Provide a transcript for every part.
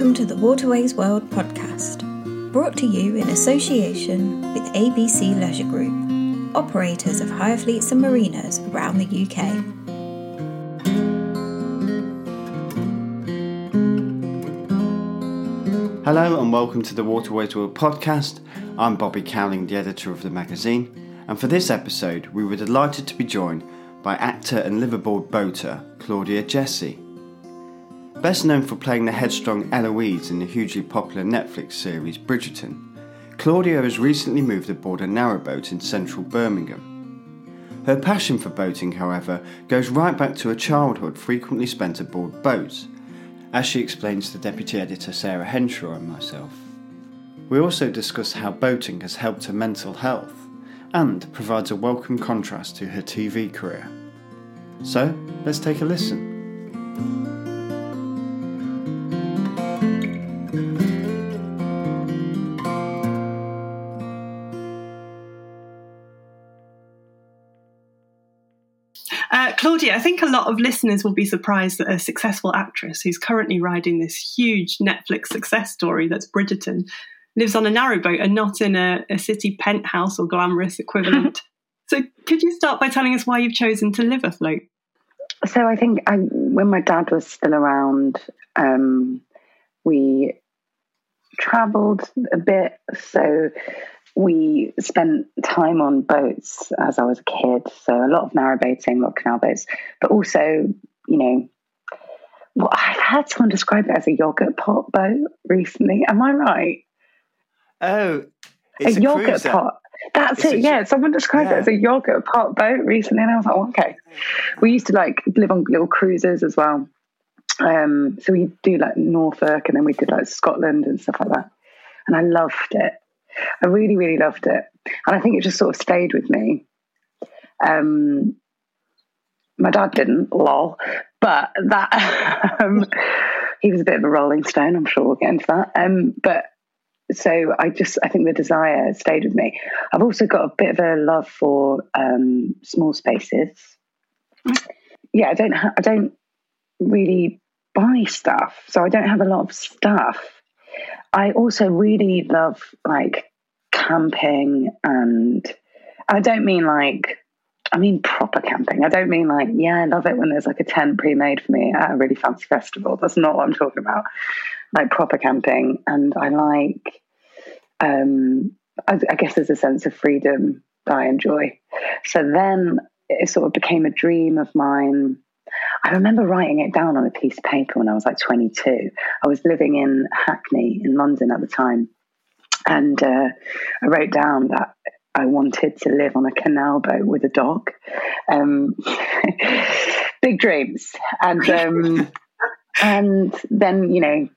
Welcome to the Waterways World podcast, brought to you in association with ABC Leisure Group, operators of hire fleets and marinas around the UK. Hello and welcome to the Waterways World podcast. I'm Bobby Cowling, the editor of the magazine, and for this episode, we were delighted to be joined by actor and liveaboard boater Claudia Jessie. Best known for playing the headstrong Eloise in the hugely popular Netflix series Bridgerton, Claudia has recently moved aboard a narrowboat in central Birmingham. Her passion for boating, however, goes right back to her childhood frequently spent aboard boats, as she explains to Deputy Editor Sarah Henshaw and myself. We also discuss how boating has helped her mental health and provides a welcome contrast to her TV career. So, let's take a listen. Uh, Claudia, I think a lot of listeners will be surprised that a successful actress who's currently riding this huge Netflix success story that's Bridgerton lives on a narrowboat and not in a, a city penthouse or glamorous equivalent. so, could you start by telling us why you've chosen to live afloat? So, I think I, when my dad was still around, um, we travelled a bit. So, we spent time on boats as I was a kid. So, a lot of narrowboating, a lot of canal boats, but also, you know, well, I've had someone describe it as a yogurt pot boat recently. Am I right? Oh, a, a yogurt cruiser. pot. That's it's it. yeah, someone described yeah. it as a yogurt pot boat recently, and I was like, oh, okay. We used to like live on little cruises as well. Um, so we do like Norfolk, and then we did like Scotland and stuff like that. And I loved it. I really, really loved it, and I think it just sort of stayed with me. Um, my dad didn't, lol, but that um, he was a bit of a rolling stone. I'm sure we'll get into that. Um, but so I just I think the desire stayed with me. I've also got a bit of a love for um, small spaces. Yeah, I don't ha- I don't really buy stuff, so I don't have a lot of stuff. I also really love like camping, and I don't mean like I mean proper camping. I don't mean like yeah, I love it when there's like a tent pre-made for me at a really fancy festival. That's not what I'm talking about like proper camping, and I like. Um, I, I guess there's a sense of freedom that I enjoy. So then it sort of became a dream of mine. I remember writing it down on a piece of paper when I was like 22. I was living in Hackney in London at the time. And uh, I wrote down that I wanted to live on a canal boat with a dog. Um, big dreams. And, um, and then, you know,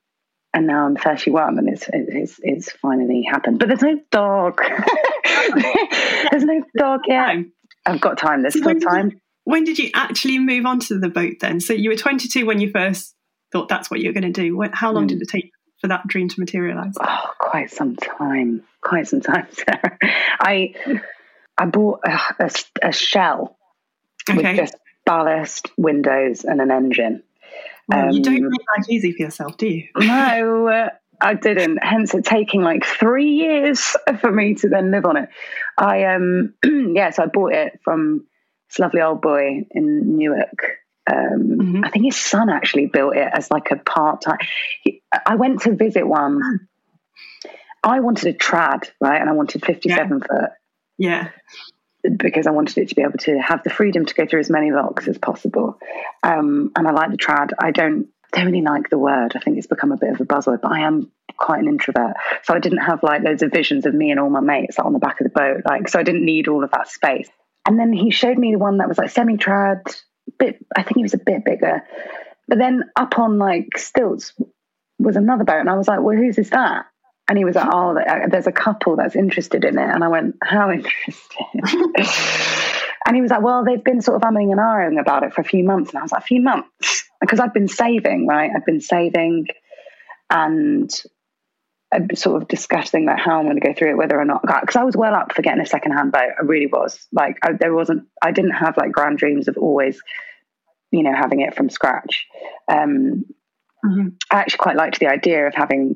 and now I'm 31 and it's, it's, it's finally happened. But there's no dog. there's no dog yet. I've got time. There's still time. When did you actually move onto the boat then? So you were 22 when you first thought that's what you were going to do. How long mm. did it take for that dream to materialize? Oh, quite some time. Quite some time, Sarah. I I bought a, a, a shell okay. with just ballast, windows, and an engine. Well, um, you don't um, make life easy for yourself, do you? no, uh, I didn't. Hence, it taking like three years for me to then live on it. I um, yes, I bought it from this lovely old boy in Newark. Um, mm-hmm. I think his son actually built it as like a part time. I went to visit one. I wanted a trad, right, and I wanted fifty-seven yeah. foot. Yeah because I wanted it to be able to have the freedom to go through as many locks as possible. Um, and I like the trad. I don't don't really like the word. I think it's become a bit of a buzzword, but I am quite an introvert. So I didn't have like loads of visions of me and all my mates on the back of the boat. Like, so I didn't need all of that space. And then he showed me the one that was like semi trad, bit, I think he was a bit bigger. But then up on like stilts was another boat. And I was like, well, whose is that? And he was like, "Oh, uh, there's a couple that's interested in it." And I went, "How interested?" and he was like, "Well, they've been sort of umming and ahhing about it for a few months." And I was like, "A few months?" Because I've been saving, right? I've been saving, and sort of discussing like how I'm going to go through it, whether or not because I was well up for getting a secondhand boat. I really was. Like, I, there wasn't. I didn't have like grand dreams of always, you know, having it from scratch. Um, mm-hmm. I actually quite liked the idea of having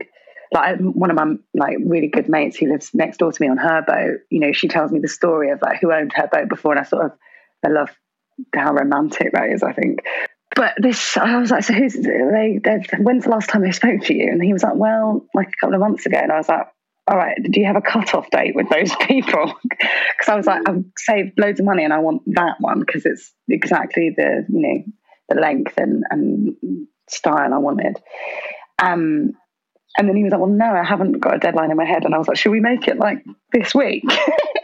like one of my like really good mates who lives next door to me on her boat. You know, she tells me the story of like who owned her boat before, and I sort of I love how romantic that is. I think. But this, I was like, so who's they? When's the last time they spoke to you? And he was like, well, like a couple of months ago. And I was like, all right, do you have a cut-off date with those people? Because I was like, I've saved loads of money and I want that one because it's exactly the you know the length and, and style I wanted. Um, and then he was like, well, no, I haven't got a deadline in my head. And I was like, should we make it like this week?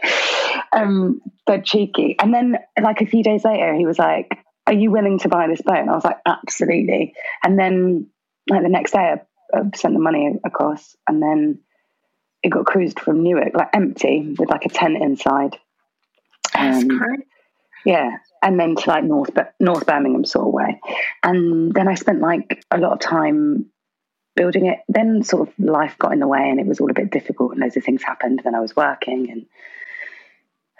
um, dead cheeky. And then like a few days later, he was like, are you willing to buy this boat? And I was like, absolutely. And then like the next day, I, I sent the money across, and then it got cruised from Newark, like empty with like a tent inside. That's um, great. Yeah, and then to like North North Birmingham sort of way, and then I spent like a lot of time building it. Then sort of life got in the way, and it was all a bit difficult, and loads of things happened. Then I was working, and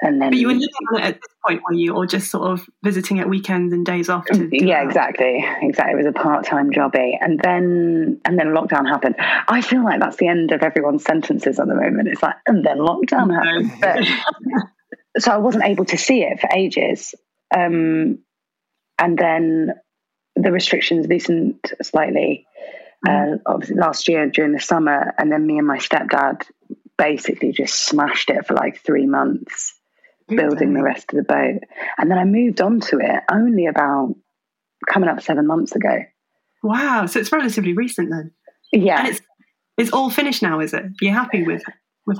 and then but you were living on it at this point, were you, or just sort of visiting at weekends and days off? yeah, that? exactly, exactly. It was a part-time jobby, and then and then lockdown happened. I feel like that's the end of everyone's sentences at the moment. It's like, and then lockdown happened. But, so I wasn't able to see it for ages, um, and then the restrictions loosened slightly. Uh, obviously, last year during the summer, and then me and my stepdad basically just smashed it for like three months building the rest of the boat. And then I moved on to it only about coming up seven months ago. Wow. So it's relatively recent then. Yeah. And it's it's all finished now, is it? You're happy with with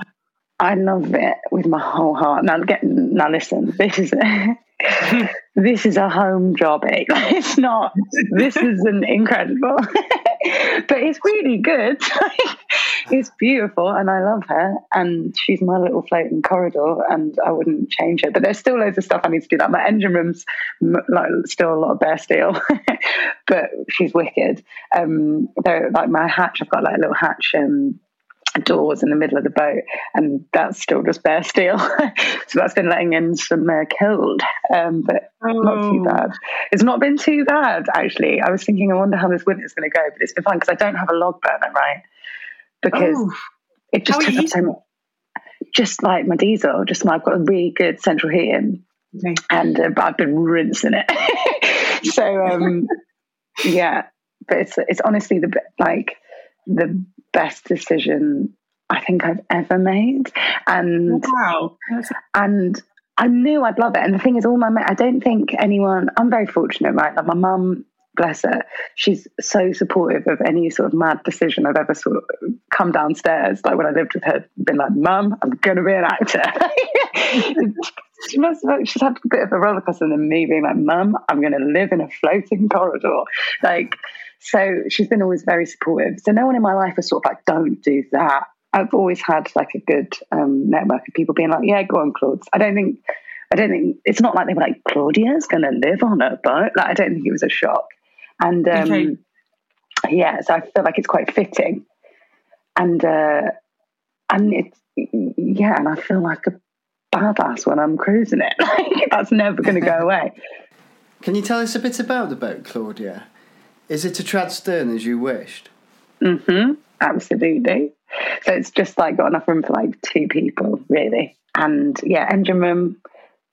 I love it with my whole heart. Now get now listen, this is this is a home job. It's not this isn't incredible. but it's really good. it's beautiful, and I love her. And she's my little floating corridor, and I wouldn't change her. But there's still loads of stuff I need to do. Like my engine room's like still a lot of bare steel, but she's wicked. Um, like my hatch, I've got like a little hatch. Um, doors in the middle of the boat, and that's still just bare steel. so that's been letting in some uh, cold, um, but oh. not too oh. bad. It's not been too bad actually. I was thinking, I wonder how this winter's going to go, but it's been fine because I don't have a log burner, right? Because oh. it just took up so much. Just like my diesel, just my, I've got a really good central heating, okay. and uh, I've been rinsing it. so um, yeah, but it's it's honestly the like the best decision I think I've ever made. And wow. and I knew I'd love it. And the thing is, all my I don't think anyone. I'm very fortunate, right? Like my mum, bless her, she's so supportive of any sort of mad decision I've ever sort of come downstairs. Like when I lived with her, been like, "Mum, I'm going to be an actor." she must have. She's had a bit of a roller coaster than me being like, "Mum, I'm going to live in a floating corridor." Like so she's been always very supportive. So no one in my life was sort of like, don't do that. I've always had like a good um, network of people being like, yeah, go on, Claude. I don't think, I don't think, it's not like they were like, Claudia's going to live on a boat. Like, I don't think it was a shock. And um, okay. yeah, so I feel like it's quite fitting. And, uh, and it's, yeah, and I feel like a badass when I'm cruising it. Like, that's never going to go away. Can you tell us a bit about the boat, Claudia? Is it a trad stern as you wished? Mm-hmm. Absolutely. So it's just like got enough room for like two people, really. And yeah, engine room.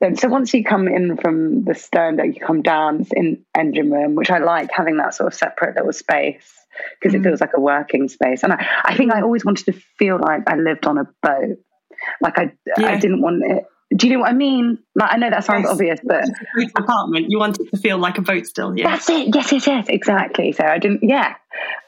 Then So once you come in from the stern that you come down, in engine room, which I like having that sort of separate little space because mm. it feels like a working space. And I, I think I always wanted to feel like I lived on a boat. Like I, yeah. I didn't want it do you know what I mean? Like, I know that sounds yes. obvious, but apartment, you want it to feel like a boat still. Yeah, that's it. Yes, yes, yes, exactly. So I didn't. Yeah,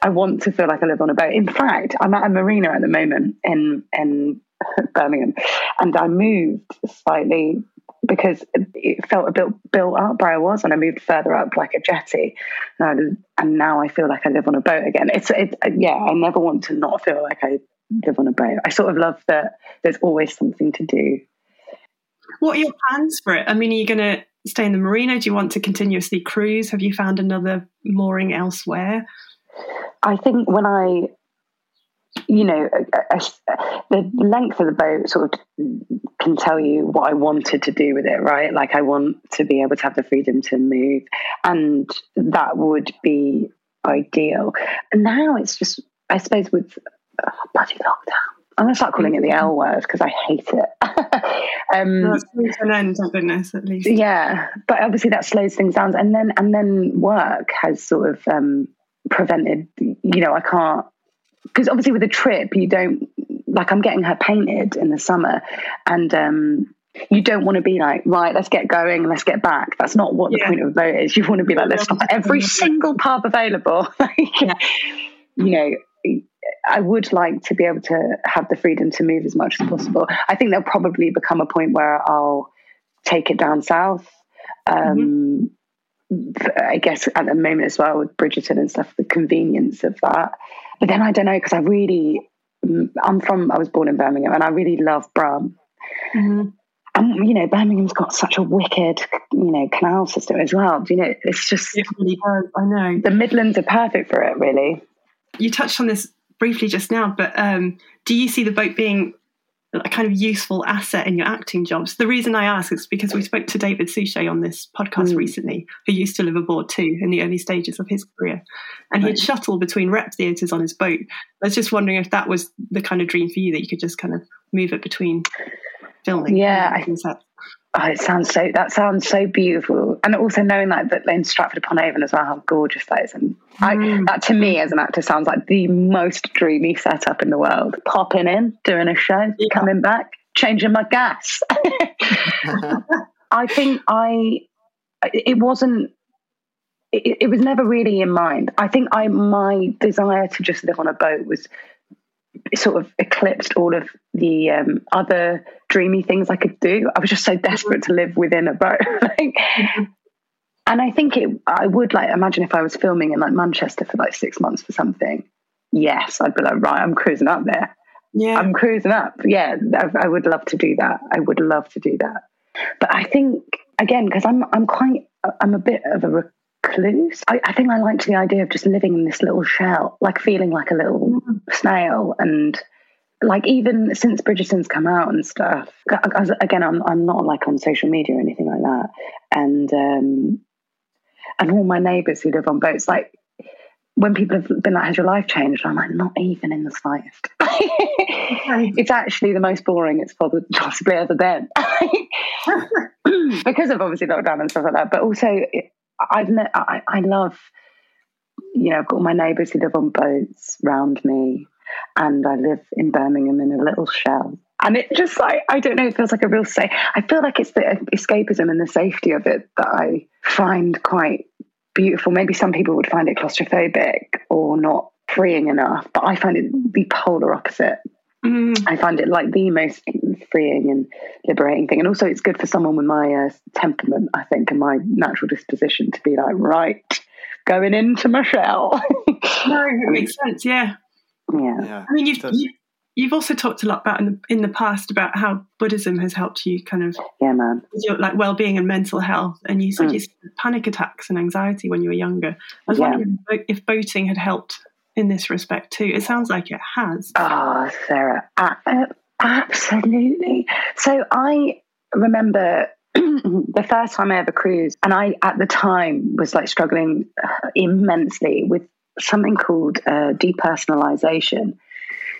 I want to feel like I live on a boat. In fact, I'm at a marina at the moment in in Birmingham, and I moved slightly because it felt a bit built up where I was, and I moved further up like a jetty, and, I, and now I feel like I live on a boat again. It's it, yeah. I never want to not feel like I live on a boat. I sort of love that there's always something to do what are your plans for it? I mean, are you going to stay in the marina? Do you want to continuously cruise? Have you found another mooring elsewhere? I think when I, you know, a, a, the length of the boat sort of can tell you what I wanted to do with it, right? Like I want to be able to have the freedom to move, and that would be ideal. And now it's just, I suppose, with oh, bloody lockdown. I'm going to start calling it the L word because I hate it. um, well, it's an end, thank goodness, at least. Yeah, but obviously that slows things down, and then and then work has sort of um, prevented. You know, I can't because obviously with a trip you don't like. I'm getting her painted in the summer, and um, you don't want to be like, right, let's get going, let's get back. That's not what the yeah. point of a boat is. You want to be like, let's stop every single pub available. yeah. You know, I would like to be able to have the freedom to move as much as possible. I think there'll probably become a point where I'll take it down south. Um, mm-hmm. I guess at the moment as well with Bridgerton and stuff, the convenience of that. But then I don't know because I really, mm, I'm from, I was born in Birmingham and I really love Brum. Mm-hmm. And you know, Birmingham's got such a wicked, you know, canal system as well. Do you know? It's just, really I know the Midlands are perfect for it, really. You touched on this briefly just now, but um, do you see the boat being a kind of useful asset in your acting jobs? The reason I ask is because we spoke to David Suchet on this podcast mm. recently, who used to live aboard too in the early stages of his career. And right. he'd shuttle between rep theatres on his boat. I was just wondering if that was the kind of dream for you that you could just kind of move it between filming. Yeah, I, Oh, it sounds so. That sounds so beautiful, and also knowing like that in Stratford upon Avon as well, how gorgeous that is, and mm. I, that to me as an actor sounds like the most dreamy setup in the world. Popping in, doing a show, yeah. coming back, changing my gas. I think I. It wasn't. It, it was never really in mind. I think I my desire to just live on a boat was sort of eclipsed all of the um, other dreamy things I could do. I was just so desperate to live within a boat. like, and I think it, I would like imagine if I was filming in like Manchester for like six months for something. Yes, I'd be like, right, I'm cruising up there. Yeah, I'm cruising up. Yeah, I, I would love to do that. I would love to do that. But I think again, because I'm, I'm quite, I'm a bit of a recluse. I, I, think I liked the idea of just living in this little shell, like feeling like a little mm. snail and like even since Bridgerton's come out and stuff. Again, I'm I'm not like on social media or anything like that, and um, and all my neighbours who live on boats, like when people have been like, "Has your life changed?" I'm like, not even in the slightest. it's actually the most boring it's possibly ever been because of obviously lockdown and stuff like that. But also, I've I, I love, you know, I've got all my neighbours who live on boats round me, and I live in Birmingham in a little shell. And it just like I don't know, it feels like a real safe. I feel like it's the escapism and the safety of it that I find quite beautiful. Maybe some people would find it claustrophobic or not freeing enough, but I find it the polar opposite. Mm. I find it like the most freeing and liberating thing. And also, it's good for someone with my uh, temperament, I think, and my natural disposition to be like, right, going into my shell. no, it makes sense. Yeah. Yeah. yeah I mean, you've, you, you've also talked a lot about in the, in the past about how Buddhism has helped you kind of yeah, man, your like well-being and mental health. And you said mm. you had panic attacks and anxiety when you were younger. I was yeah. wondering if boating had helped in this respect too. It sounds like it has. Oh, Sarah, absolutely. So I remember the first time I ever cruised, and I at the time was like struggling uh, immensely with something called uh, depersonalization.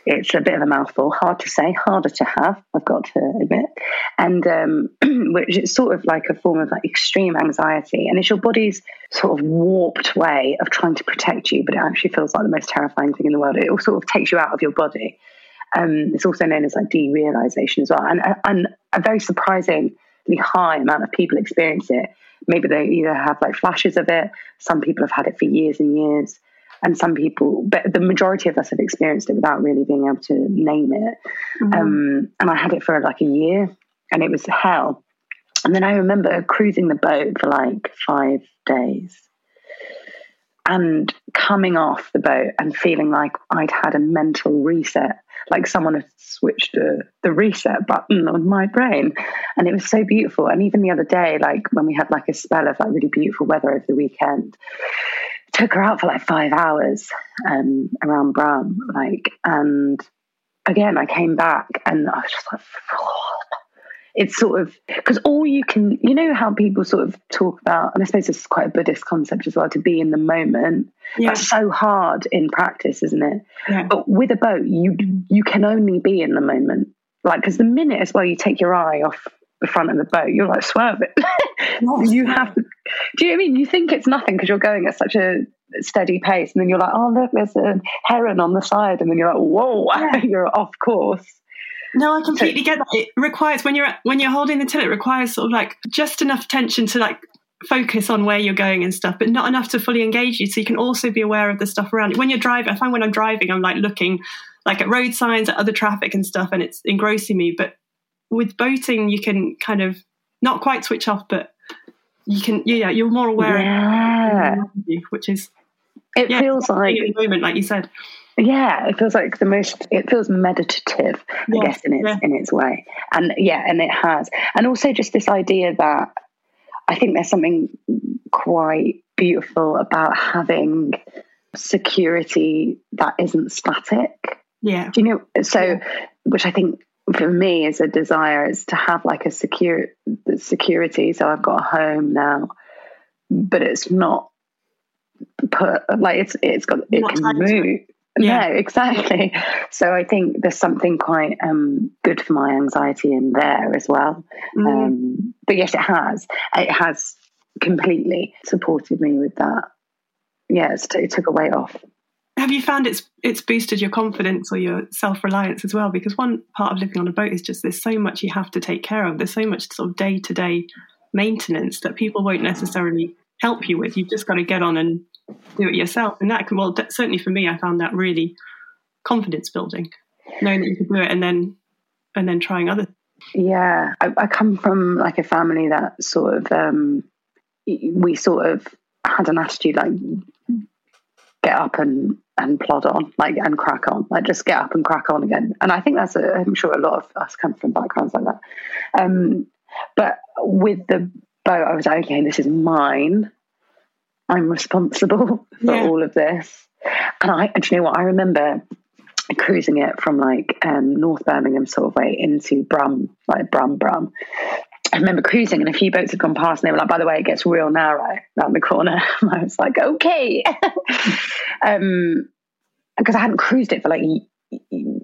It's a bit of a mouthful, hard to say, harder to have, I've got to admit. And um, which is sort of like a form of like extreme anxiety. And it's your body's sort of warped way of trying to protect you, but it actually feels like the most terrifying thing in the world. It all sort of takes you out of your body. Um, it's also known as like derealization as well. And, uh, and a very surprisingly high amount of people experience it. Maybe they either have like flashes of it, some people have had it for years and years and some people, but the majority of us have experienced it without really being able to name it. Mm-hmm. Um, and I had it for like a year, and it was hell. And then I remember cruising the boat for like five days and coming off the boat and feeling like I'd had a mental reset, like someone had switched the, the reset button on my brain. And it was so beautiful. And even the other day, like when we had like a spell of like really beautiful weather over the weekend, took her out for like five hours um, around Brum. like, and again, I came back and I was just like, it's sort of because all you can you know how people sort of talk about and i suppose this is quite a buddhist concept as well to be in the moment yeah. that's so hard in practice isn't it yeah. but with a boat you you can only be in the moment like because the minute as well you take your eye off the front of the boat you're like swerve it you have to do you know I mean you think it's nothing because you're going at such a steady pace and then you're like oh look there's a heron on the side and then you're like whoa yeah. you're off course no, I completely get that. It requires when you're when you're holding the till, it requires sort of like just enough attention to like focus on where you're going and stuff, but not enough to fully engage you. So you can also be aware of the stuff around you. When you're driving, I find when I'm driving, I'm like looking like at road signs, at other traffic and stuff, and it's engrossing me. But with boating, you can kind of not quite switch off, but you can, yeah, you're more aware, yeah. You, which is it yeah, feels like the moment, like you said. Yeah, it feels like the most. It feels meditative, I guess, in its yeah. in its way, and yeah, and it has, and also just this idea that I think there's something quite beautiful about having security that isn't static. Yeah, do you know? So, yeah. which I think for me is a desire is to have like a secure security. So I've got a home now, but it's not put like it's it's got it can move yeah. No, exactly. So I think there's something quite um, good for my anxiety in there as well. Mm. Um, but yes, it has. It has completely supported me with that. Yeah, it took a weight off. Have you found it's it's boosted your confidence or your self reliance as well? Because one part of living on a boat is just there's so much you have to take care of. There's so much sort of day to day maintenance that people won't necessarily help you with. You've just got to get on and do it yourself. And that can, well, certainly for me, I found that really confidence building, knowing that you could do it and then, and then trying other. Yeah, I, I come from like a family that sort of, um, we sort of had an attitude like, get up and and plod on, like and crack on, like just get up and crack on again. And I think that's a, I'm sure a lot of us come from backgrounds like that. Um, but with the boat, I was like, okay, this is mine. I'm responsible for yeah. all of this. And I, and you know what? I remember cruising it from like um, North Birmingham sort of way into Brum, like Brum Brum. I remember cruising and a few boats had gone past and they were like, by the way, it gets real narrow around the corner. And I was like, okay. um, because I hadn't cruised it for like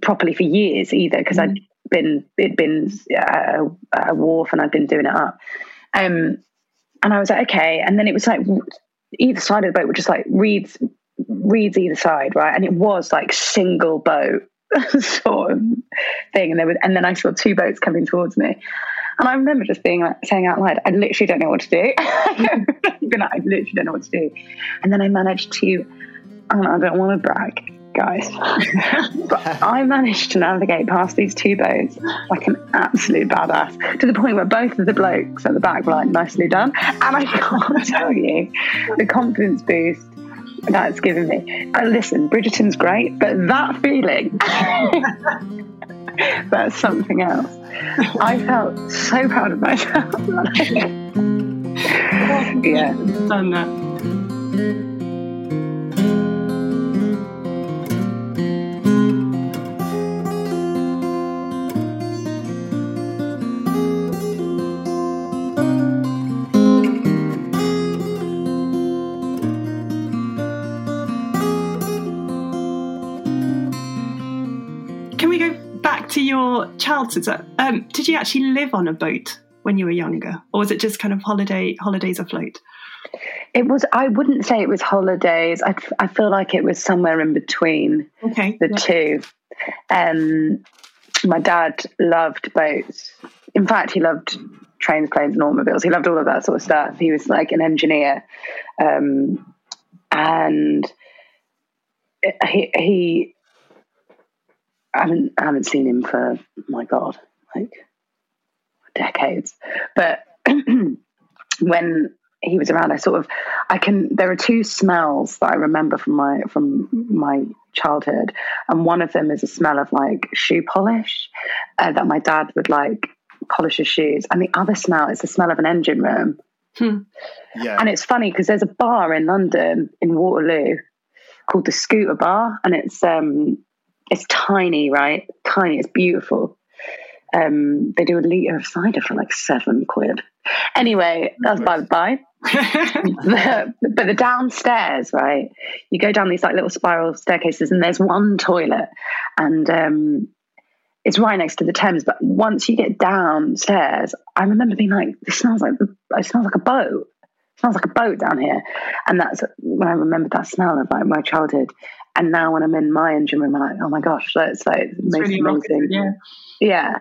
properly for years either because mm. I'd been, it'd been a, a wharf and I'd been doing it up. Um, and I was like, okay. And then it was like either side of the boat were just like reeds reeds either side, right? And it was like single boat sort of thing. And there was and then I saw two boats coming towards me. And I remember just being like saying out loud, I literally don't know what to do. I literally don't know what to do. And then I managed to I don't, I don't want to brag, guys. but I managed to navigate past these two boats like an absolute badass to the point where both of the blokes at the back were like, nicely done. And I can't tell you the confidence boost that's given me. And listen, Bridgerton's great, but that feeling, that's something else. I felt so proud of myself. yeah. Done that. Childhood, um, did you actually live on a boat when you were younger, or was it just kind of holiday holidays afloat? It was. I wouldn't say it was holidays. I, I feel like it was somewhere in between okay, the yeah. two. Um, my dad loved boats. In fact, he loved trains, planes, and automobiles. He loved all of that sort of stuff. He was like an engineer, um, and he he I haven't I haven't seen him for my god, like decades. But when he was around, I sort of I can. There are two smells that I remember from my from my childhood, and one of them is a smell of like shoe polish uh, that my dad would like polish his shoes, and the other smell is the smell of an engine room. Hmm. Yeah. And it's funny because there's a bar in London in Waterloo called the Scooter Bar, and it's um it's tiny, right? Tiny. It's beautiful. Um, they do a litre of cider for like seven quid. Anyway, that's by the by. but the downstairs, right? You go down these like little spiral staircases, and there's one toilet, and um, it's right next to the Thames. But once you get downstairs, I remember being like, "This smells like the, it smells like a boat. Smells like a boat down here." And that's when I remember that smell of like my childhood. And now when I'm in my engine room, I'm like, "Oh my gosh, that's like it's most really amazing." Yeah, yeah.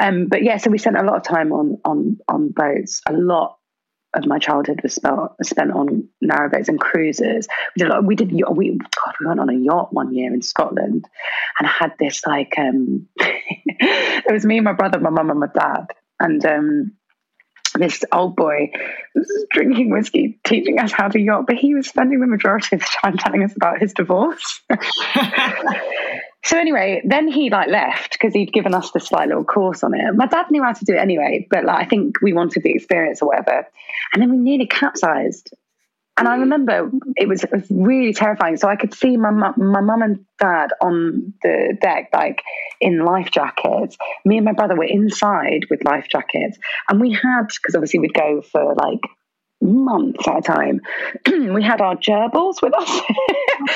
Um, but yeah, so we spent a lot of time on on on boats. A lot of my childhood was spent, spent on narrowboats and cruises. We did a lot. We did. We God, we went on a yacht one year in Scotland, and had this like. Um, it was me, my brother, my mum, and my dad, and um, this old boy was drinking whiskey, teaching us how to yacht, but he was spending the majority of the time telling us about his divorce. so anyway, then he like left because he'd given us this like little course on it. My dad knew how to do it anyway, but like I think we wanted the experience or whatever. And then we nearly capsized. And I remember it was, it was really terrifying. So I could see my my mum and dad on the deck, like in life jackets. Me and my brother were inside with life jackets, and we had because obviously we'd go for like months at a time. we had our gerbils with us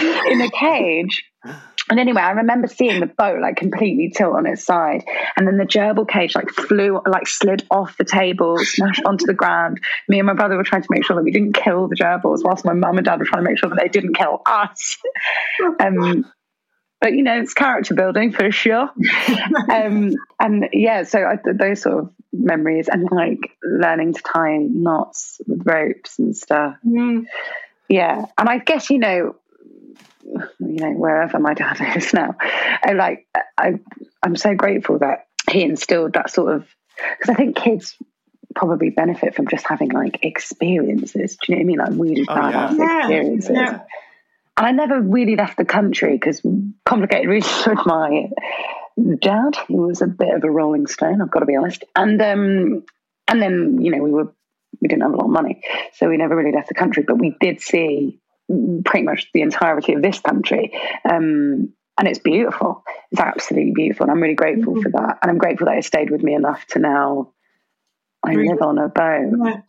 in a cage. And anyway, I remember seeing the boat like completely tilt on its side, and then the gerbil cage like flew, like slid off the table, smashed onto the ground. Me and my brother were trying to make sure that we didn't kill the gerbils, whilst my mum and dad were trying to make sure that they didn't kill us. um, but you know, it's character building for sure. um, and yeah, so I, those sort of memories, and like learning to tie knots with ropes and stuff. Mm. Yeah, and I guess you know you know, wherever my dad is now. I like, I, I'm so grateful that he instilled that sort of, because I think kids probably benefit from just having like experiences. Do you know what I mean? Like really badass oh, yeah. experiences. Yeah. And I never really left the country because complicated reasons with my dad. He was a bit of a rolling stone, I've got to be honest. And um, and then you know we were we didn't have a lot of money, so we never really left the country. But we did see pretty much the entirety of this country. Um, and it's beautiful. It's absolutely beautiful. And I'm really grateful mm-hmm. for that. And I'm grateful that it stayed with me enough to now I live on a boat.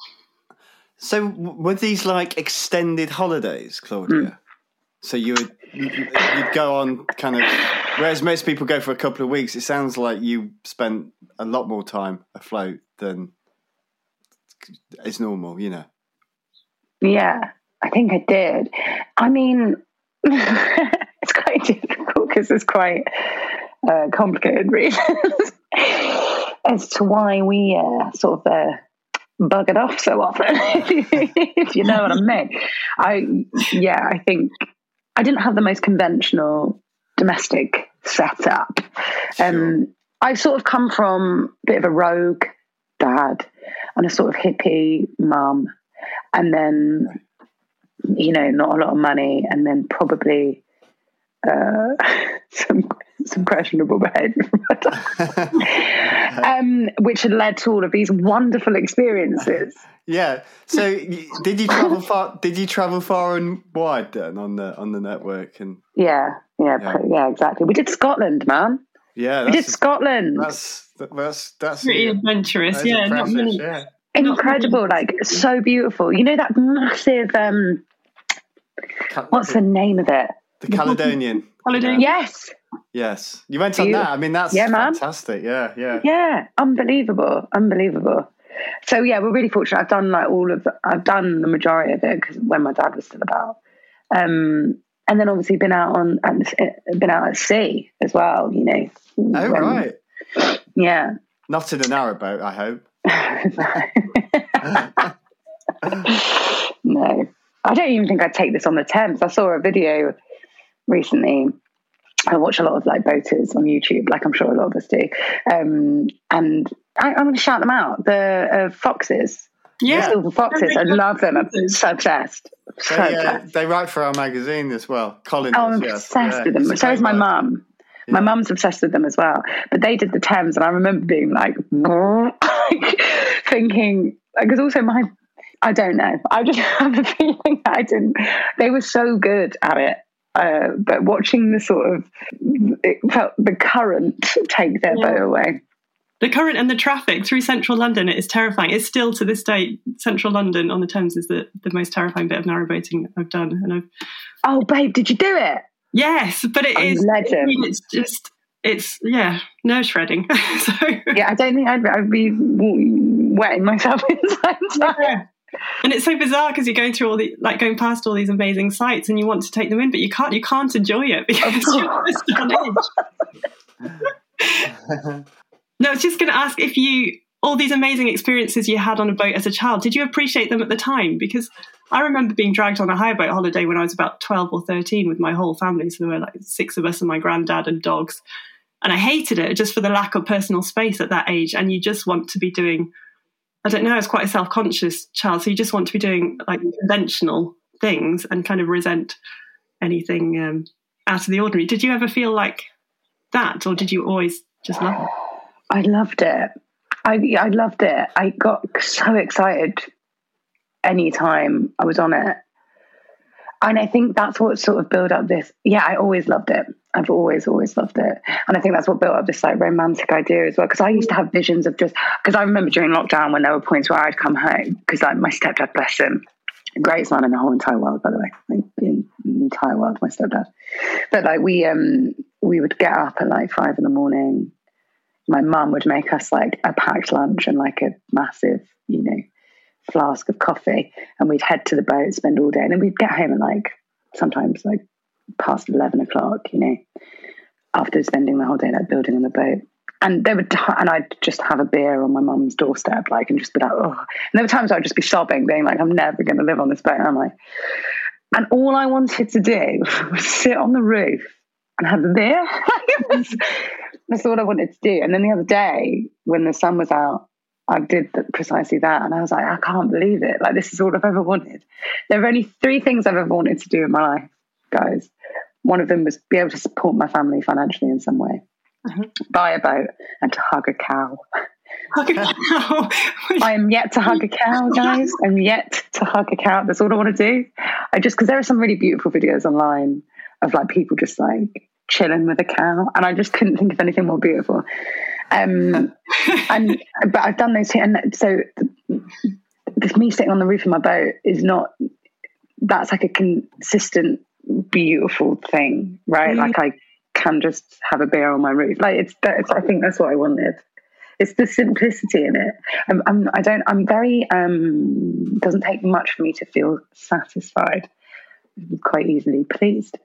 So were these like extended holidays, Claudia? Mm. So you would you'd go on kind of whereas most people go for a couple of weeks, it sounds like you spent a lot more time afloat than is normal, you know. Yeah. I think I did. I mean, it's quite difficult because it's quite uh, complicated reasons as to why we uh, sort of uh, buggered off so often, if you know what I mean. I, yeah, I think I didn't have the most conventional domestic setup. Sure. Um, I sort of come from a bit of a rogue dad and a sort of hippie mum. And then you know, not a lot of money, and then probably uh, some some questionable behaviour um, which had led to all of these wonderful experiences. Yeah. So, did you travel far? Did you travel far and wide then on the on the network? And yeah, yeah, yeah, yeah exactly. We did Scotland, man. Yeah, we did Scotland. That's that's that's pretty adventurous. Yeah, not many. Yeah. Incredible, like so beautiful. You know that massive um What's the name of it? The Caledonian. Caledonian. Yes. Yes. You went on that. I mean, that's yeah, fantastic. Yeah, yeah. Yeah, unbelievable. Unbelievable. So yeah, we're really fortunate. I've done like all of, the, I've done the majority of it because when my dad was still about, um, and then obviously been out on, been out at sea as well. You know. Oh when, right. Yeah. Not in a narrowboat, I hope. no. I don't even think I'd take this on the Thames. I saw a video recently. I watch a lot of like boaters on YouTube, like I'm sure a lot of us do. Um, and I, am going to shout them out. The uh, foxes. Yeah, the silver foxes. I love them. I'm so obsessed. So they, uh, they write for our magazine as well. Colin. Oh, I'm yes. obsessed yeah, with them. So is my mum. Yeah. My mum's obsessed with them as well. But they did the Thames, and I remember being like, thinking, because also my I don't know. I just have a feeling I didn't. They were so good at it. Uh, but watching the sort of it felt the current take their yeah. boat away. the current and the traffic through central London is terrifying. It's still to this day, central London on the Thames is the, the most terrifying bit of narrow boating I've done. And I've Oh babe, did you do it? Yes, but it is legend. I mean, it's just it's yeah, nerve shredding. so Yeah, I don't think I'd, I'd be wetting myself inside. Yeah. And it's so bizarre because you're going through all the like going past all these amazing sights and you want to take them in, but you can't you can't enjoy it because you're just on edge. No, I was just going to ask if you, all these amazing experiences you had on a boat as a child, did you appreciate them at the time? Because I remember being dragged on a hire boat holiday when I was about 12 or 13 with my whole family. So there were like six of us and my granddad and dogs. And I hated it just for the lack of personal space at that age. And you just want to be doing, I don't know, I was quite a self conscious child. So you just want to be doing like conventional things and kind of resent anything um, out of the ordinary. Did you ever feel like that? Or did you always just love it? I loved it. I I loved it. I got so excited anytime I was on it. And I think that's what sort of built up this. Yeah, I always loved it. I've always, always loved it. And I think that's what built up this like romantic idea as well. Because I used to have visions of just, because I remember during lockdown when there were points where I'd come home, because like my stepdad, bless him, greatest man in the whole entire world, by the way, like, in the entire world, my stepdad. But like we, um, we would get up at like five in the morning, my mum would make us like a packed lunch and like a massive, you know, flask of coffee, and we'd head to the boat, spend all day, and then we'd get home at like sometimes like past eleven o'clock, you know, after spending the whole day like building on the boat. And they would, and I'd just have a beer on my mum's doorstep, like, and just be like, oh. And there were times I'd just be sobbing, being like, I'm never going to live on this boat. am I'm and all I wanted to do was sit on the roof and have a beer. That's all I wanted to do. And then the other day, when the sun was out, I did precisely that. And I was like, I can't believe it. Like, this is all I've ever wanted. There are only three things I've ever wanted to do in my life, guys. One of them was be able to support my family financially in some way, uh-huh. buy a boat, and to hug a cow. Hug a cow. I am yet to hug a cow, guys. I'm yet to hug a cow. That's all I want to do. I just, because there are some really beautiful videos online of like people just like chilling with a cow, and I just couldn't think of anything more beautiful. Um, and but I've done those, and so this me sitting on the roof of my boat is not. That's like a consistent, beautiful thing, right? Mm. Like I can just have a beer on my roof. Like it's, it's I think that's what I wanted it's the simplicity in it. I'm, I'm I don't I'm very um doesn't take much for me to feel satisfied quite easily pleased.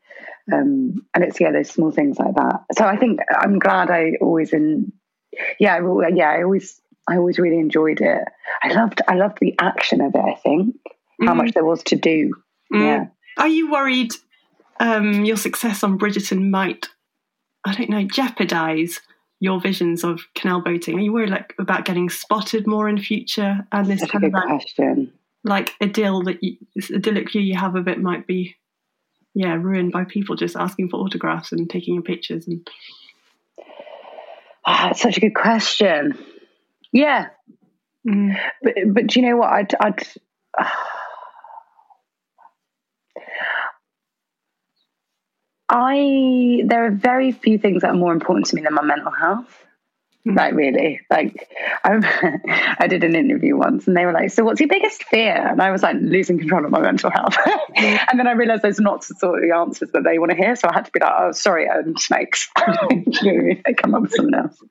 Um, and it's yeah, those small things like that. So I think I'm glad I always in yeah yeah I always I always really enjoyed it. I loved I loved the action of it. I think how mm. much there was to do. Mm. Yeah. Are you worried um, your success on Bridgerton might I don't know jeopardize your visions of canal boating? Are you worried like about getting spotted more in future? And this That's kind a good of like, question like a deal that you, idyllic view you have of it might be yeah ruined by people just asking for autographs and taking your pictures and oh, that's such a good question yeah mm. but but do you know what i'd i'd uh, I there are very few things that are more important to me than my mental health. Like really, like I, I did an interview once, and they were like, "So, what's your biggest fear?" And I was like, "Losing control of my mental health." and then I realized those are not the sort of answers that they want to hear. So I had to be like, "Oh, sorry, um, snakes." they come up with something else.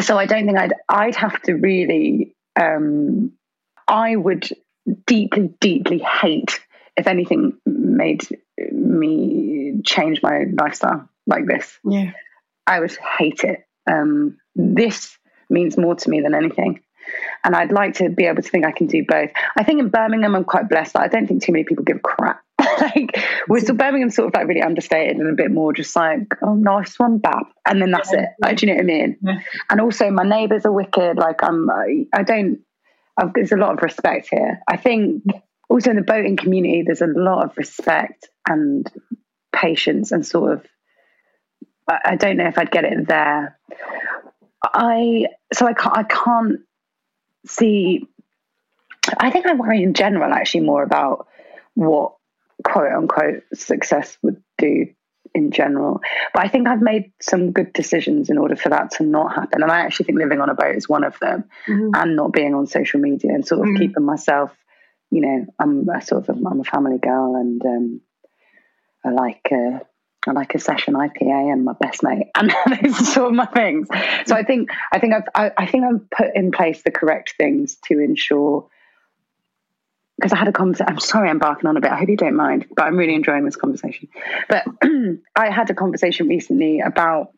so I don't think I'd I'd have to really. Um, I would deeply, deeply hate if anything made me change my lifestyle like this. Yeah. I would hate it. Um, this means more to me than anything. And I'd like to be able to think I can do both. I think in Birmingham, I'm quite blessed. I don't think too many people give a crap. like, we're still Birmingham sort of like really understated and a bit more just like, oh, nice one, bap. And then that's it. Like, do you know what I mean? Yeah. And also, my neighbours are wicked. Like, I'm, I, I don't, I've, there's a lot of respect here. I think also in the boating community, there's a lot of respect and patience and sort of I don't know if I'd get it there. I so I can't I can't see. I think I worry in general actually more about what quote unquote success would do in general. But I think I've made some good decisions in order for that to not happen. And I actually think living on a boat is one of them, mm-hmm. and not being on social media and sort of mm-hmm. keeping myself. You know, I'm a sort of a, I'm a family girl, and um, I like. Uh, I like a session IPA and my best mate, and those are sort of my things. So I think I think I've I, I think I've put in place the correct things to ensure because I had a conversation. I'm sorry I'm barking on a bit. I hope you don't mind, but I'm really enjoying this conversation. But I had a conversation recently about.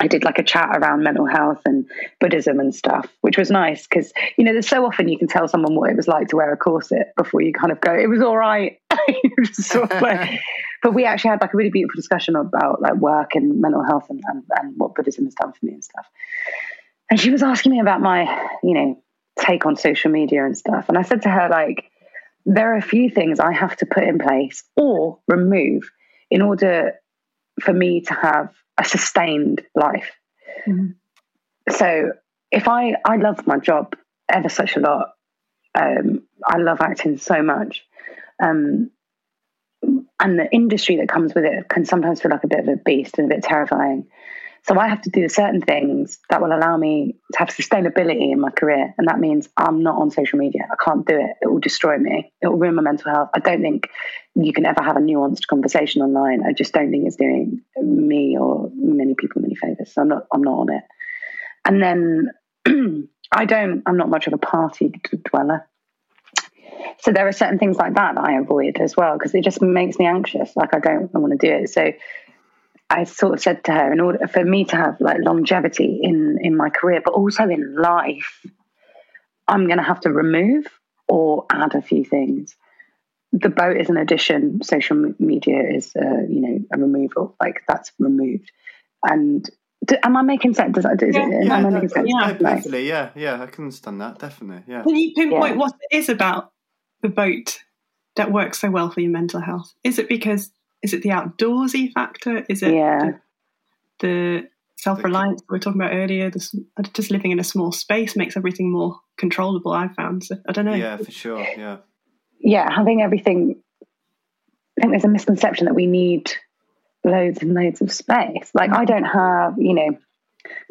I did like a chat around mental health and Buddhism and stuff, which was nice because you know there's so often you can tell someone what it was like to wear a corset before you kind of go, it was all right. sort of like, but we actually had like a really beautiful discussion about like work and mental health and, and, and what Buddhism has done for me and stuff. And she was asking me about my, you know, take on social media and stuff. And I said to her, like, there are a few things I have to put in place or remove in order for me to have a sustained life. Mm-hmm. So if I I love my job ever such a lot, um, I love acting so much, um, and the industry that comes with it can sometimes feel like a bit of a beast and a bit terrifying. So I have to do certain things that will allow me to have sustainability in my career. And that means I'm not on social media. I can't do it. It will destroy me. It will ruin my mental health. I don't think you can ever have a nuanced conversation online. I just don't think it's doing me or many people many favors. So I'm not I'm not on it. And then I don't I'm not much of a party dweller. So there are certain things like that that I avoid as well because it just makes me anxious. Like I don't I want to do it. So I sort of said to her, in order for me to have like longevity in in my career, but also in life, I'm going to have to remove or add a few things. The boat is an addition. Social media is, uh, you know, a removal. Like that's removed. And do, am I making sense? Does, does yeah, it, yeah, am I making sense? Yeah, definitely. Yeah, yeah, I can understand that. Definitely. Yeah. Can you pinpoint yeah. what it is about the boat that works so well for your mental health? Is it because is it the outdoorsy factor? Is it yeah. the, the self reliance we were talking about earlier? This, uh, just living in a small space makes everything more controllable. I've found. So, I don't know. Yeah, for sure. Yeah. Yeah, having everything. I think there's a misconception that we need loads and loads of space. Like I don't have, you know,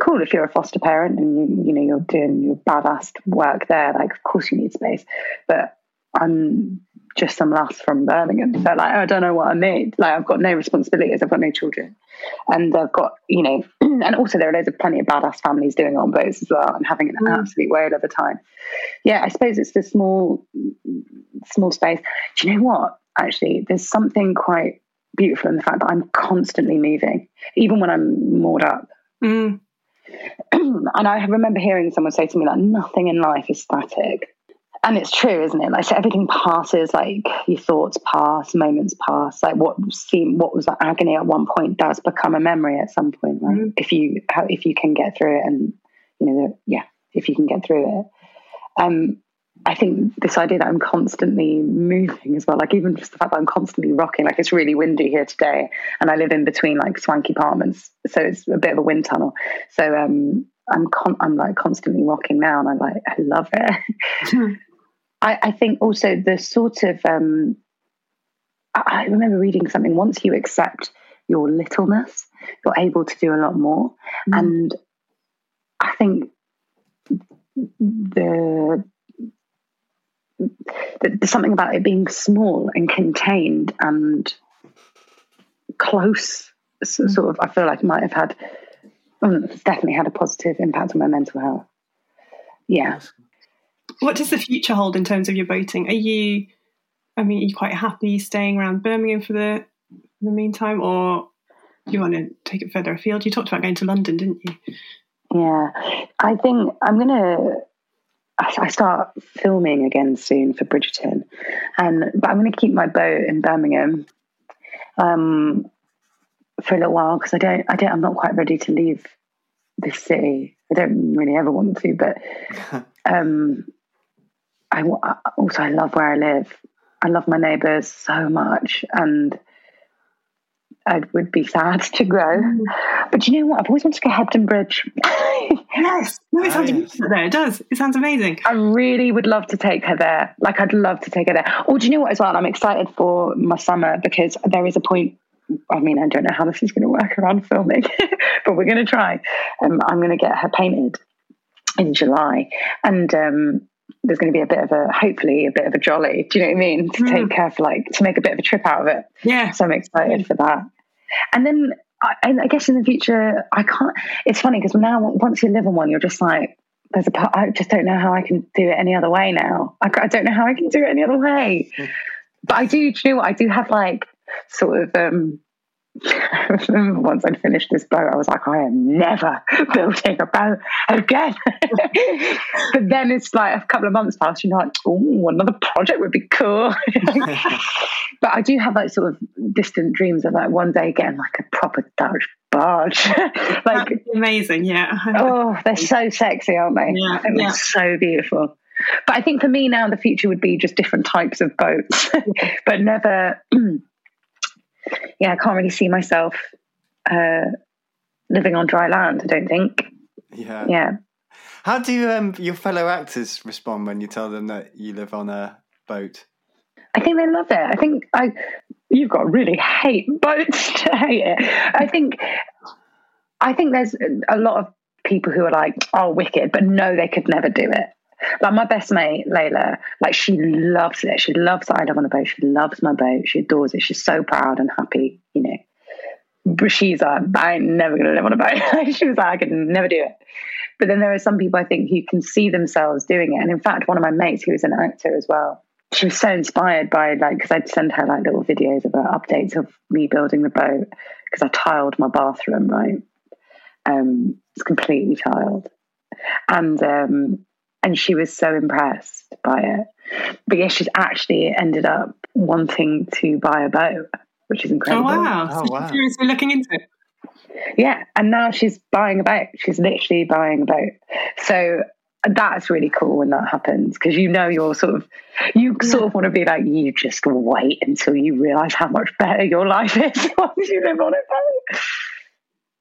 cool if you're a foster parent and you, you know you're doing your badass work there. Like of course you need space, but I'm just some lass from Birmingham. So like I don't know what I need. Like I've got no responsibilities. I've got no children, and I've got you know, and also there are loads of plenty of badass families doing it on boats as well and having an mm. absolute whale of a time. Yeah, I suppose it's the small, small space. Do you know what? Actually, there's something quite beautiful in the fact that I'm constantly moving, even when I'm moored up. Mm. and I remember hearing someone say to me like, "Nothing in life is static." And it's true, isn't it? Like so everything passes, like your thoughts pass, moments pass. Like what seemed what was like agony at one point does become a memory at some point. Right? Mm. If you if you can get through it, and you know, the, yeah, if you can get through it. Um, I think this idea that I'm constantly moving as well, like even just the fact that I'm constantly rocking, like it's really windy here today, and I live in between like swanky apartments, so it's a bit of a wind tunnel. So um, I'm con- I'm like constantly rocking now, and I'm like I love it. I, I think also the sort of um, I, I remember reading something. Once you accept your littleness, you're able to do a lot more, mm. and I think the there's something about it being small and contained and close so, sort of i feel like it might have had um, definitely had a positive impact on my mental health yeah what does the future hold in terms of your boating? Are you, I mean, are you quite happy staying around Birmingham for the, for the meantime, or do you want to take it further afield? You talked about going to London, didn't you? Yeah, I think I'm gonna. I start filming again soon for Bridgerton, and but I'm going to keep my boat in Birmingham um, for a little while because I don't, I don't, I'm not quite ready to leave this city. I don't really ever want to, but um, I also I love where I live. I love my neighbours so much, and I would be sad to go. Mm. But you know what? I've always wanted to go to Hebden Bridge. yes, no, it sounds amazing. There, it does. It sounds amazing. I really would love to take her there. Like, I'd love to take her there. Or do you know what? As well, I'm excited for my summer because there is a point I mean, I don't know how this is going to work around filming, but we're going to try. Um, I'm going to get her painted in July, and um, there's going to be a bit of a, hopefully, a bit of a jolly. Do you know what I mean? To mm. take care for like to make a bit of a trip out of it. Yeah. So I'm excited for that. And then I, I guess in the future, I can't. It's funny because now once you live on one, you're just like, there's a part. I just don't know how I can do it any other way now. I, I don't know how I can do it any other way. but I do. Do you know what? I do have like sort of um I remember once I'd finished this boat, I was like, I am never building a boat again. but then it's like a couple of months past, you're like, oh, another project would be cool. but I do have like sort of distant dreams of like one day getting like a proper Dutch barge. like amazing, yeah. oh, they're so sexy, aren't they? Yeah, yeah. so beautiful. But I think for me now, the future would be just different types of boats, but never yeah, I can't really see myself uh, living on dry land. I don't think. Yeah. Yeah. How do um, your fellow actors respond when you tell them that you live on a boat? I think they love it. I think I you've got to really hate boats to hate it. I think I think there's a lot of people who are like, oh, wicked, but no, they could never do it. Like my best mate, Layla, like she loves it. She loves that I live on a boat. She loves my boat. She adores it. She's so proud and happy, you know. But she's like, I ain't never gonna live on a boat. she was like, I could never do it. But then there are some people I think who can see themselves doing it. And in fact, one of my mates who is an actor as well, she was so inspired by like because I'd send her like little videos of uh, updates of me building the boat because I tiled my bathroom right. Um, it's completely tiled, and um, and she was so impressed by it. But yeah, she's actually ended up wanting to buy a boat, which is oh, incredible. Oh wow! Oh, wow. seriously looking into it. Yeah, and now she's buying a boat. She's literally buying a boat. So that's really cool when that happens because you know you're sort of you sort of want to be like you just wait until you realize how much better your life is once you live on a boat.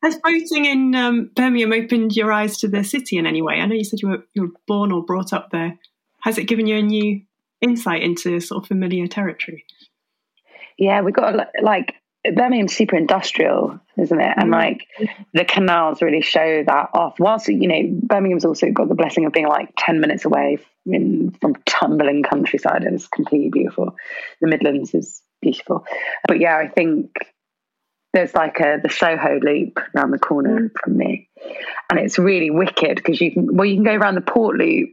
Has boating in um, Birmingham opened your eyes to the city in any way? I know you said you were, you were born or brought up there. Has it given you a new insight into sort of familiar territory? Yeah, we've got like Birmingham's super industrial, isn't it? And mm. like the canals really show that off. Whilst you know, Birmingham's also got the blessing of being like ten minutes away in, from tumbling countryside, and it's completely beautiful. The Midlands is beautiful, but yeah, I think there's like a the Soho loop around the corner mm. from me, and it's really wicked because you can well you can go around the port loop,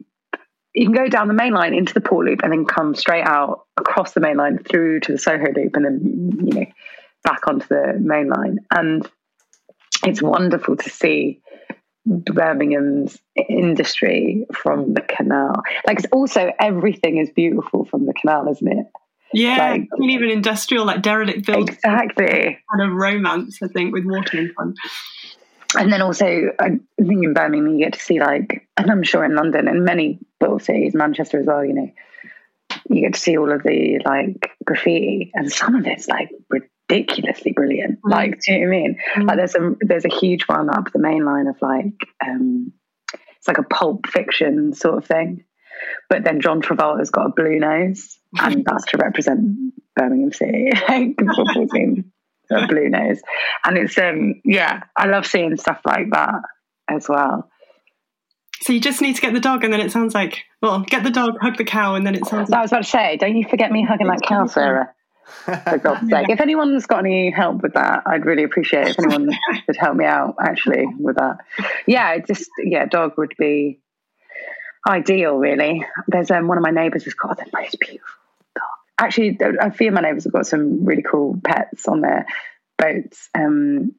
you can go down the main line into the port loop and then come straight out across the main line through to the Soho loop and then you know back onto the main line, and it's wonderful to see Birmingham's industry from the canal. Like it's also everything is beautiful from the canal, isn't it? Yeah, like, I mean, even industrial, like derelict buildings. Exactly. Kind of romance, I think, with water in front. And then also, I think in Birmingham, you get to see, like, and I'm sure in London and many little cities, Manchester as well, you know, you get to see all of the, like, graffiti. And some of it's, like, ridiculously brilliant. Mm. Like, do you know what I mean? Mm. Like, there's a, there's a huge one up the main line of, like, um, it's like a pulp fiction sort of thing. But then John Travolta's got a blue nose, and that's to represent Birmingham City, football team, a blue nose. And it's um yeah, I love seeing stuff like that as well. So you just need to get the dog, and then it sounds like well, get the dog, hug the cow, and then it sounds. Like, I was about to say, don't you forget me hugging that cow, Sarah. For God's sake. If anyone's got any help with that, I'd really appreciate it. If anyone could help me out actually with that. Yeah, just yeah, dog would be ideal, really. There's um, one of my neighbours has got the most beautiful dog. Actually, a few of my neighbours have got some really cool pets on their boats, um,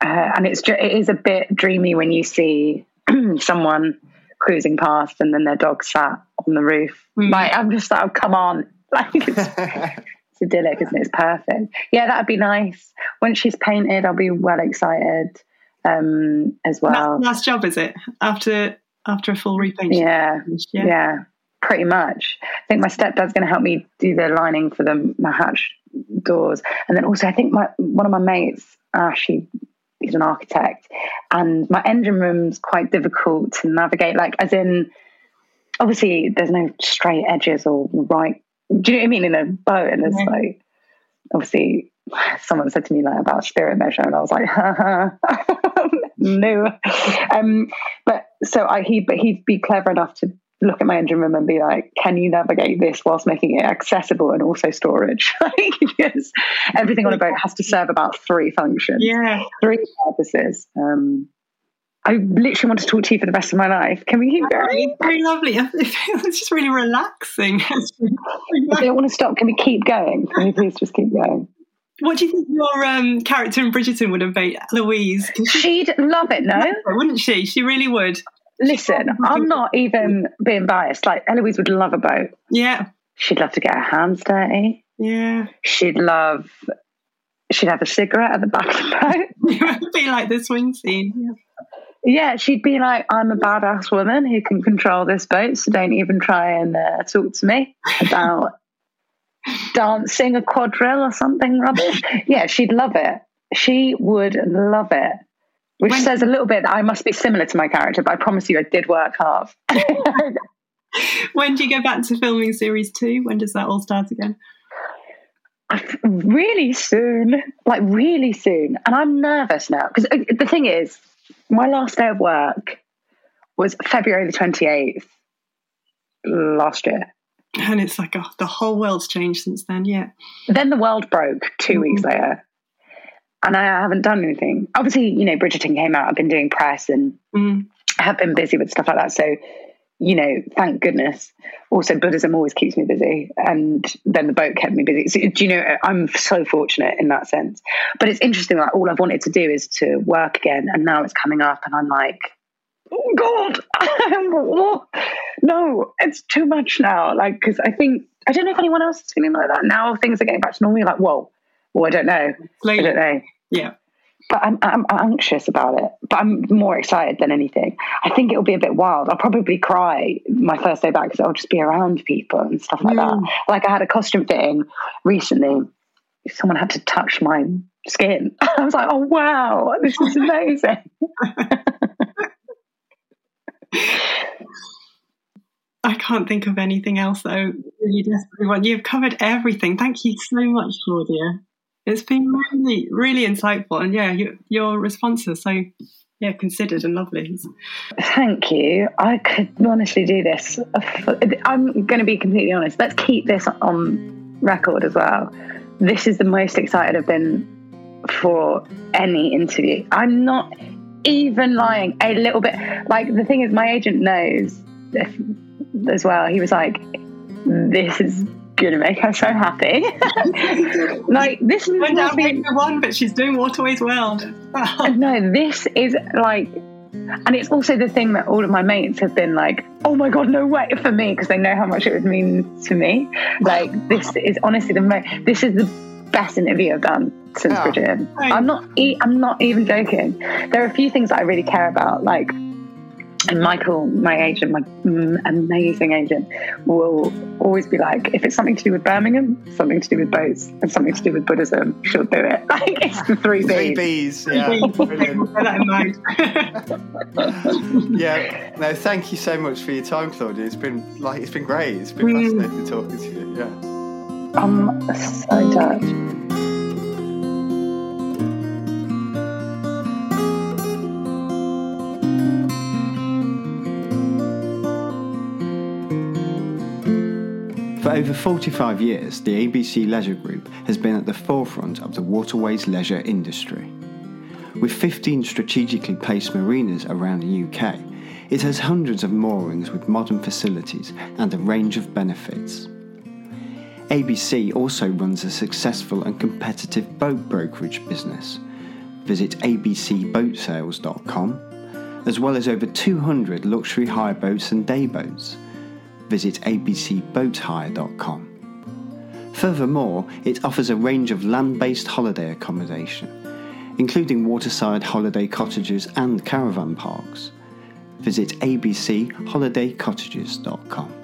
uh, and it's it is a bit dreamy when you see someone cruising past and then their dog sat on the roof. Mm. Like I'm just like, oh, come on, like it's, it's idyllic, isn't it? It's perfect. Yeah, that'd be nice. Once she's painted, I'll be well excited um, as well. Last job is it after after a full repaint. Yeah, yeah, yeah, pretty much. I think my stepdad's going to help me do the lining for the my hatch doors, and then also I think my one of my mates, uh, Ash, he, he's an architect, and my engine room's quite difficult to navigate. Like, as in, obviously, there's no straight edges or right. Do you know what I mean in a boat? And there's yeah. like, obviously, someone said to me like about spirit measure, and I was like, no. Um, but so I he but he'd be clever enough to look at my engine room and be like, can you navigate this whilst making it accessible and also storage? because everything on a boat has to serve about three functions, yeah, three purposes. Um, I literally want to talk to you for the rest of my life. Can we keep going? Very lovely. It's just really relaxing. I don't want to stop. Can we keep going? Can we please just keep going? What do you think your um, character in Bridgerton would have made, Eloise? She'd love it, no? Wouldn't she? She really would. Listen, I'm not even being biased. Like Eloise would love a boat. Yeah. She'd love to get her hands dirty. Yeah. She'd love. She'd have a cigarette at the back of the boat. it would be like the swing scene. Yeah. Yeah, she'd be like, I'm a badass woman who can control this boat, so don't even try and uh, talk to me about dancing a quadrille or something rubbish. Yeah, she'd love it. She would love it. Which when, says a little bit that I must be similar to my character, but I promise you I did work hard. when do you go back to filming series two? When does that all start again? Really soon, like really soon. And I'm nervous now because uh, the thing is, my last day of work was February the 28th last year. And it's like, oh, the whole world's changed since then, yeah. Then the world broke 2 mm-hmm. weeks later. And I haven't done anything. Obviously, you know, Bridgerton came out. I've been doing press and mm. have been busy with stuff like that. So, you know, thank goodness. Also, Buddhism always keeps me busy, and then the boat kept me busy. So, do you know? I'm so fortunate in that sense. But it's interesting. Like all I've wanted to do is to work again, and now it's coming up, and I'm like, oh God, no, it's too much now. Like, because I think I don't know if anyone else is feeling like that now. Things are getting back to normal. You're like, whoa, well, I don't know. I don't know. Yeah but I'm, I'm anxious about it. But I'm more excited than anything. I think it'll be a bit wild. I'll probably cry my first day back because I'll just be around people and stuff like mm. that. Like I had a costume fitting recently. Someone had to touch my skin. I was like, oh wow, this is amazing. I can't think of anything else though. You desperately want. You've covered everything. Thank you so much, Claudia. It's been really, really insightful, and yeah, your, your responses so yeah considered and lovely. Thank you. I could honestly do this. I'm going to be completely honest. Let's keep this on record as well. This is the most excited I've been for any interview. I'm not even lying a little bit. Like the thing is, my agent knows as well. He was like, "This is gonna make her so happy. like this is went down be... one, but she's doing Waterways World. no, this is like, and it's also the thing that all of my mates have been like, "Oh my god, no way!" for me because they know how much it would mean to me. Like this is honestly the most. This is the best interview I've done since oh, Bridget. I'm not. E- I'm not even joking. There are a few things that I really care about, like and Michael, my agent, my amazing agent, will always be like, if it's something to do with Birmingham, something to do with boats, and something to do with Buddhism, she'll do it. Like it's the three B's. Three B's, yeah. that yeah. No, thank you so much for your time, Claudia. It's been like it's been great. It's been mm. fascinating talking to you. Yeah. I'm so touched. over 45 years, the ABC Leisure Group has been at the forefront of the waterways leisure industry. With 15 strategically placed marinas around the UK, it has hundreds of moorings with modern facilities and a range of benefits. ABC also runs a successful and competitive boat brokerage business. Visit abcboatsales.com, as well as over 200 luxury hire boats and day boats visit abcboathire.com. Furthermore, it offers a range of land based holiday accommodation, including waterside holiday cottages and caravan parks. Visit abcholidaycottages.com.